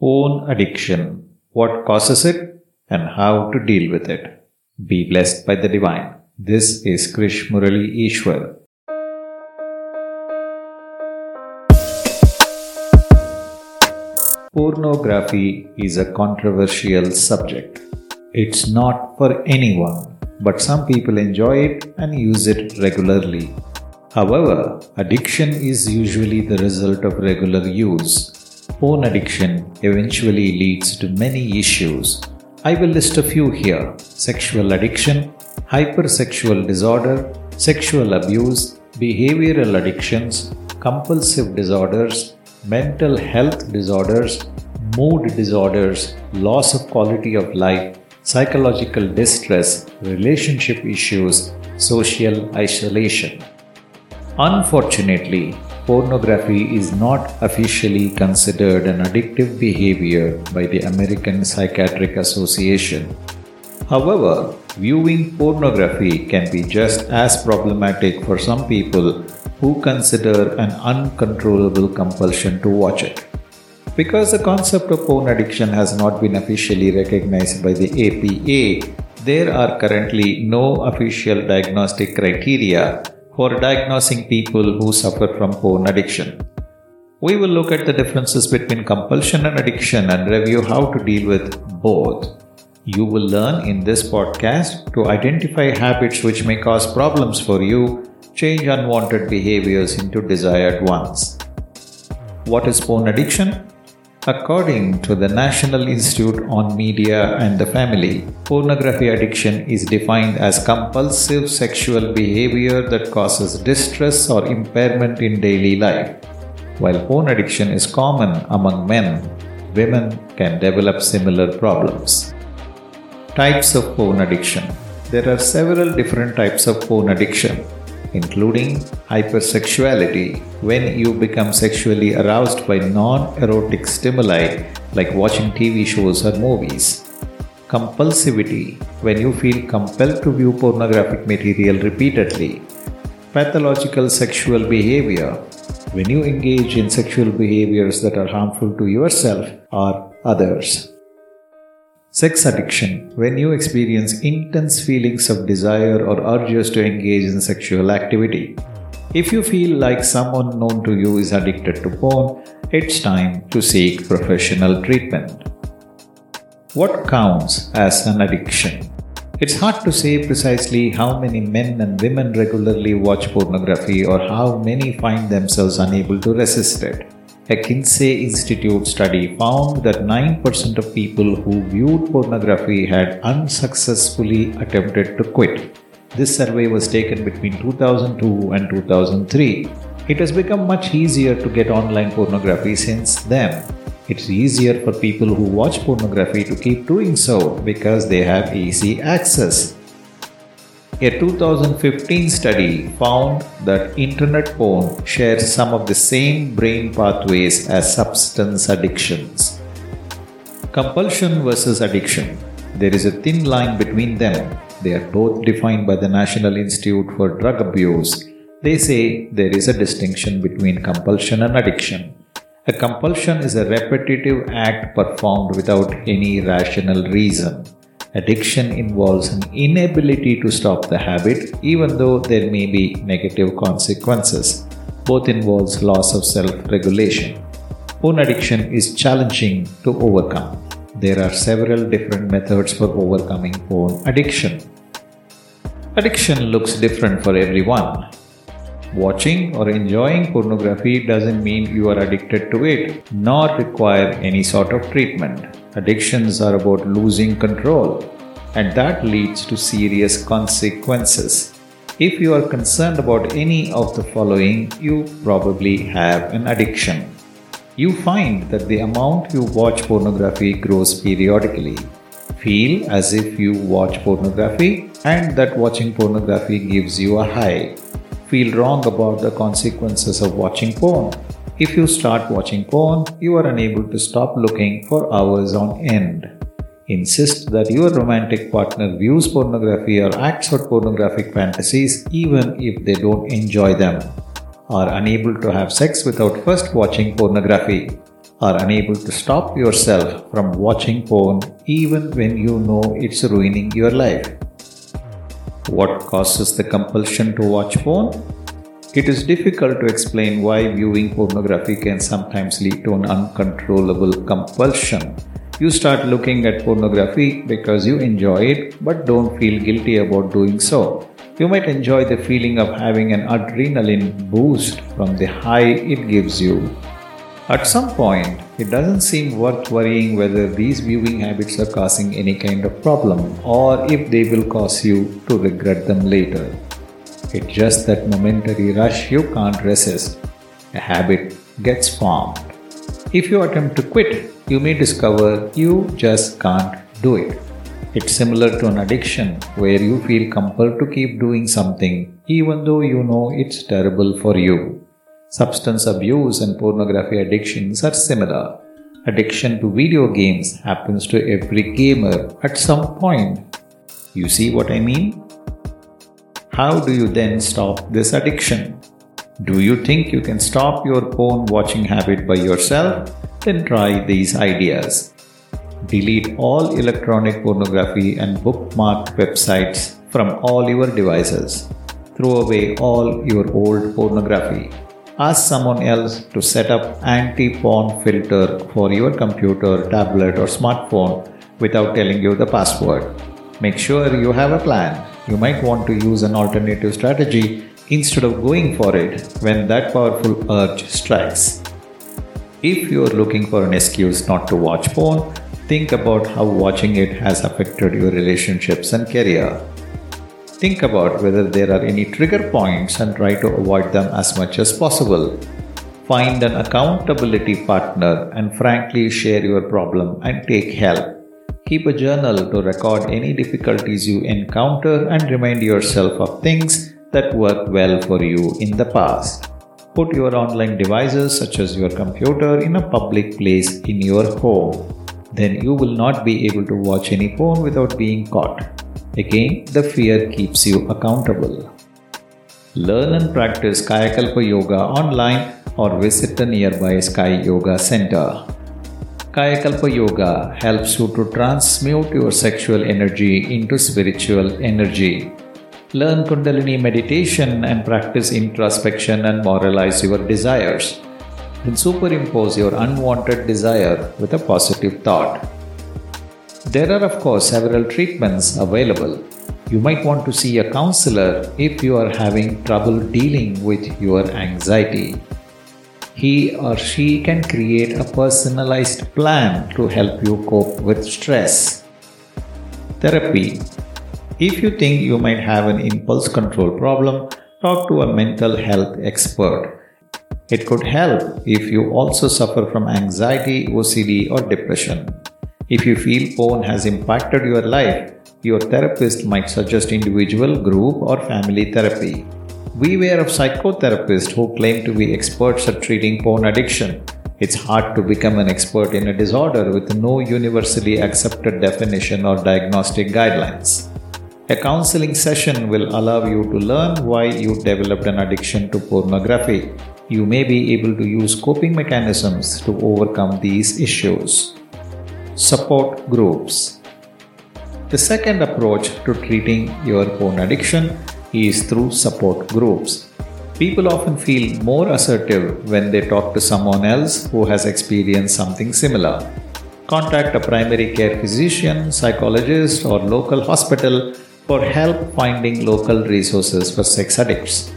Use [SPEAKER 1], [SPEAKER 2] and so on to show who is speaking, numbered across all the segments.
[SPEAKER 1] Porn addiction, what causes it, and how to deal with it. Be blessed by the divine. This is Krish Murali Ishwar. Pornography is a controversial subject. It's not for anyone, but some people enjoy it and use it regularly. However, addiction is usually the result of regular use Porn addiction eventually leads to many issues. I will list a few here sexual addiction, hypersexual disorder, sexual abuse, behavioral addictions, compulsive disorders, mental health disorders, mood disorders, loss of quality of life, psychological distress, relationship issues, social isolation. Unfortunately, pornography is not officially considered an addictive behavior by the American Psychiatric Association. However, viewing pornography can be just as problematic for some people who consider an uncontrollable compulsion to watch it. Because the concept of porn addiction has not been officially recognized by the APA, there are currently no official diagnostic criteria for diagnosing people who suffer from porn addiction. We will look at the differences between compulsion and addiction and review how to deal with both. You will learn in this podcast to identify habits which may cause problems for you, change unwanted behaviors into desired ones. What is porn addiction? According to the National Institute on Media and the Family, pornography addiction is defined as compulsive sexual behavior that causes distress or impairment in daily life. While porn addiction is common among men, women can develop similar problems. Types of porn addiction There are several different types of porn addiction including hypersexuality, when you become sexually aroused by non erotic stimuli like watching TV shows or movies. Compulsivity, when you feel compelled to view pornographic material repeatedly. Pathological sexual behavior, when you engage in sexual behaviors that are harmful to yourself or others. Sex addiction, when you experience intense feelings of desire or urges to engage in sexual activity. If you feel like someone known to you is addicted to porn, it's time to seek professional treatment. What counts as an addiction? It's hard to say precisely how many men and women regularly watch pornography or how many find themselves unable to resist it. A Kinsey Institute study found that 9% of people who viewed pornography had unsuccessfully attempted to quit. This survey was taken between 2002 and 2003. It has become much easier to get online pornography since then. It's easier for people who watch pornography to keep doing so because they have easy access. A 2015 study found that internet porn shares some of the same brain pathways as substance addictions. Compulsion versus addiction. There is a thin line between them. They are both defined by the National Institute for Drug Abuse. They say there is a distinction between compulsion and addiction. A compulsion is a repetitive act performed without any rational reason. Addiction involves an inability to stop the habit, even though there may be negative consequences. Both involves loss of self-regulation. Porn addiction is challenging to overcome. There are several different methods for overcoming porn addiction. Addiction looks different for everyone. Watching or enjoying pornography doesn't mean you are addicted to it, nor require any sort of treatment. Addictions are about losing control, and that leads to serious consequences. If you are concerned about any of the following, you probably have an addiction. You find that the amount you watch pornography grows periodically. Feel as if you watch pornography and that watching pornography gives you a high. Feel wrong about the consequences of watching porn if you start watching porn, you are unable to stop looking for hours on end. Insist that your romantic partner views pornography or acts out pornographic fantasies even if they don't enjoy them. Are unable to have sex without first watching pornography. are unable to stop yourself from watching porn even when you know it's ruining your life. What causes the compulsion to watch porn? It is difficult to explain why viewing pornography can sometimes lead to an uncontrollable compulsion. You start looking at pornography because you enjoy it but don't feel guilty about doing so. You might enjoy the feeling of having an adrenaline boost from the high it gives you. At some point, it doesn't seem worth worrying whether these viewing habits are causing any kind of problem or if they will cause you to regret them later. It's just that momentary rush you can't resist. A habit gets formed. If you attempt to quit, you may discover you just can't do it. It's similar to an addiction where you feel compelled to keep doing something even though you know it's terrible for you. Substance abuse and pornography addictions are similar. Addiction to video games happens to every gamer at some point. You see what I mean? How do you then stop this addiction? Do you think you can stop your porn watching habit by yourself? Then try these ideas. Delete all electronic pornography and bookmark websites from all your devices. Throw away all your old pornography. Ask someone else to set up anti-porn filter for your computer, tablet or smartphone without telling you the password. Make sure you have a plan you might want to use an alternative strategy instead of going for it when that powerful urge strikes. If you are looking for an excuse not to watch porn, think about how watching it has affected your relationships and career. Think about whether there are any trigger points and try to avoid them as much as possible. Find an accountability partner and frankly share your problem and take help. Keep a journal to record any difficulties you encounter and remind yourself of things that worked well for you in the past. Put your online devices, such as your computer, in a public place in your home. Then you will not be able to watch any porn without being caught. Again, the fear keeps you accountable. Learn and practice Kayakalpa Yoga online or visit the nearby Sky Yoga Center. Kayakalpa Yoga helps you to transmute your sexual energy into spiritual energy. Learn Kundalini meditation and practice introspection and moralize your desires. Then superimpose your unwanted desire with a positive thought. There are, of course, several treatments available. You might want to see a counselor if you are having trouble dealing with your anxiety he or she can create a personalized plan to help you cope with stress. Therapy If you think you might have an impulse control problem, talk to a mental health expert. It could help if you also suffer from anxiety, OCD, or depression. If you feel porn has impacted your life, your therapist might suggest individual, group, or family therapy. Beware of psychotherapists who claim to be experts at treating porn addiction. It's hard to become an expert in a disorder with no universally accepted definition or diagnostic guidelines. A counseling session will allow you to learn why you developed an addiction to pornography. You may be able to use coping mechanisms to overcome these issues. Support groups. The second approach to treating your porn addiction is through support groups. People often feel more assertive when they talk to someone else who has experienced something similar. Contact a primary care physician, psychologist, or local hospital for help finding local resources for sex addicts.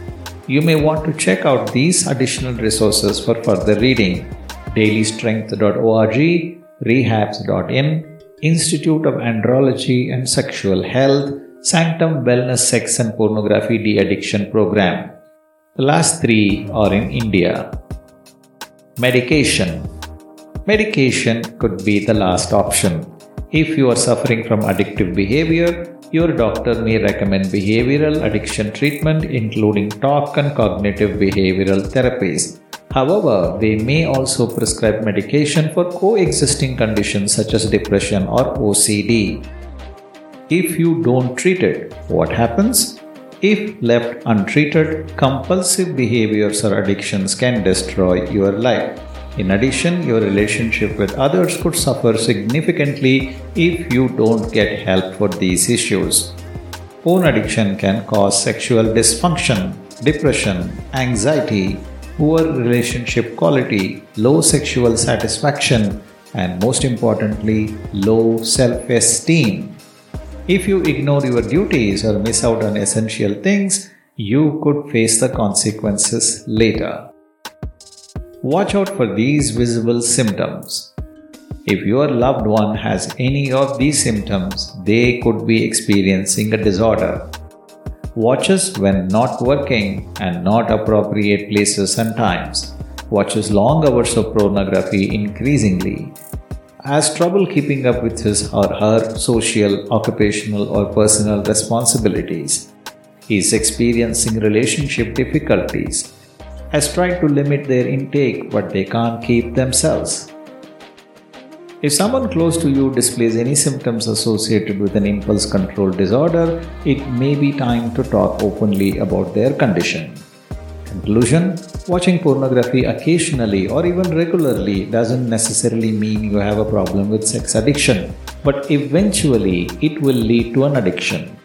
[SPEAKER 1] You may want to check out these additional resources for further reading dailystrength.org, rehabs.in, Institute of Andrology and Sexual Health, Sanctum Wellness Sex and Pornography De Addiction Program. The last three are in India. Medication. Medication could be the last option. If you are suffering from addictive behavior, your doctor may recommend behavioral addiction treatment, including talk and cognitive behavioral therapies. However, they may also prescribe medication for coexisting conditions such as depression or OCD. If you don't treat it, what happens? If left untreated, compulsive behaviors or addictions can destroy your life. In addition, your relationship with others could suffer significantly if you don't get help for these issues. Porn addiction can cause sexual dysfunction, depression, anxiety, poor relationship quality, low sexual satisfaction, and most importantly, low self esteem. If you ignore your duties or miss out on essential things, you could face the consequences later. Watch out for these visible symptoms. If your loved one has any of these symptoms, they could be experiencing a disorder. Watches when not working and not appropriate places and times. Watches long hours of pornography increasingly. Has trouble keeping up with his or her social, occupational, or personal responsibilities. Is experiencing relationship difficulties has tried to limit their intake but they can't keep themselves. If someone close to you displays any symptoms associated with an impulse control disorder, it may be time to talk openly about their condition. Conclusion Watching pornography occasionally or even regularly doesn't necessarily mean you have a problem with sex addiction, but eventually it will lead to an addiction.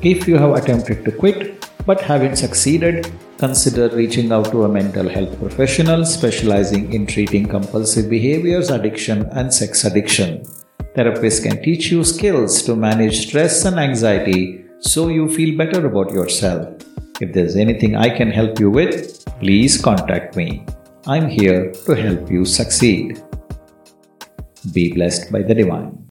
[SPEAKER 1] If you have attempted to quit, but haven't succeeded, consider reaching out to a mental health professional specializing in treating compulsive behaviors, addiction, and sex addiction. Therapists can teach you skills to manage stress and anxiety so you feel better about yourself. If there's anything I can help you with, please contact me. I'm here to help you succeed. Be blessed by the divine.